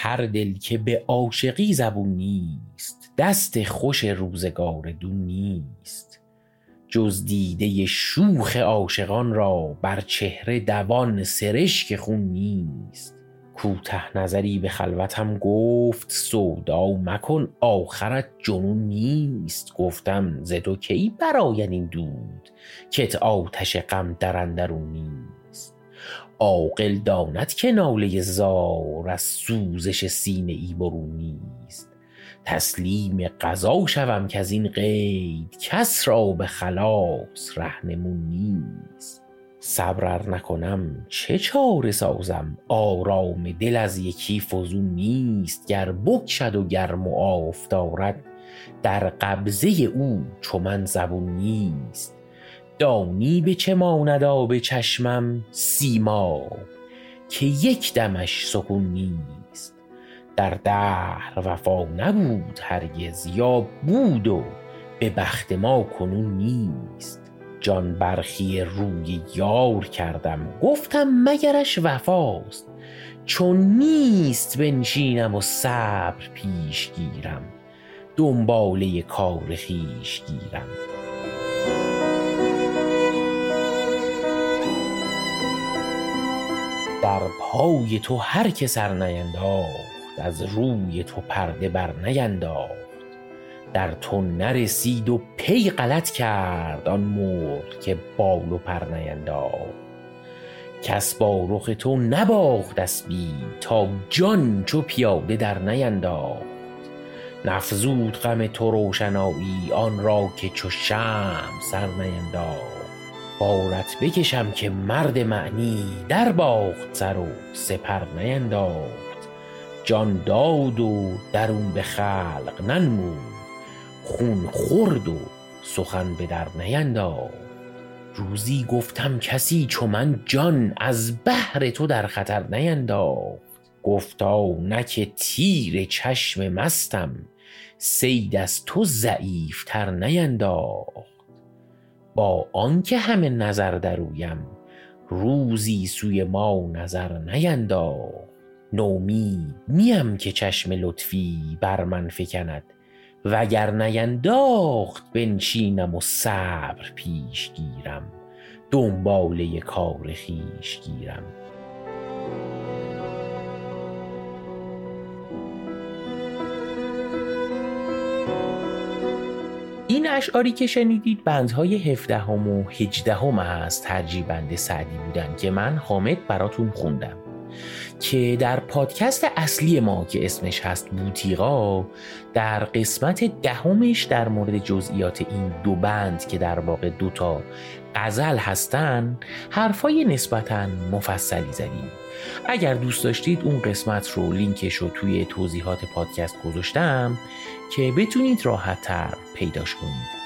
هر دل که به عاشقی زبون نیست دست خوش روزگار دون نیست. جز دیده شوخ عاشقان را بر چهره دوان سرشک خون نیست. کوته نظری به خلوتم گفت سودا مکن آخرت جنون نیست. گفتم ز تو کی برآید این دود؟ کت آتش غم در اندرون نیست. عاقل داند که ناله زار از سوزش سینه ای برون نیست. تسلیم قضا شوم کز این قید کس را به خلاص رهنمون نیست. صبر ار نکنم چه چاره سازم؟ آرام دل از یکی فزون نیست. گر بکشد و گر معاف دارد در قبضه او چو من زبون نیست. دانی به چه ماند آب چشمم سیماب که یک دمش سکون نیست. در دهر وفا نبود هرگز یا بود و به بخت ما کنون نیست. جان برخی روی یار کردم گفتم مگرش وفاست. چون نیست بنشینم و صبر پیش گیرم دنباله کار خویش گیرم. در پای تو هر که سر نینداخت از روی تو پرده بر نینداخت. در تو نرسید و پی غلط کرد آن مرغ که بال و پر نینداخت. کس با رخ تو نباخت اسبی تا جان چو پیاده در نینداخت. نفزود غم تو روشنایی آن را که چو شمع سر نینداخت. بارت بکشم که مرد معنی در باخت سر و سپر نینداخت. جان داد و درون به خلق ننمود. خون خورد و سخن به در نینداخت. روزی گفتم کسی چو من جان از بهر تو در خطر نینداخت. گفتا نه که تیر چشم مستم صید از تو ضعیف تر نینداخت. با آنکه همه نظر در اویم روزی سوی ما نظر نینداخت نومید نیم که چشم لطفی بر من فکند وگر نینداخت بنشینم و صبر پیش گیرم. دنباله کار خویش گیرم. این اشعاری که شنیدید بندهای هفدهم و هجدهم از ترجیبند سعدی بودن که من حامد براتون خوندم. که در پادکست اصلی ما که اسمش هست بوتیقا در قسمت دهمش در مورد جزئیات این دو بند که در واقع دوتا غزل هستن حرفای نسبتا مفصلی زدیم. اگر دوست داشتید اون قسمت رو لینکش رو توی توضیحات پادکست گذاشتم که بتونید راحت تر پیداش کنید.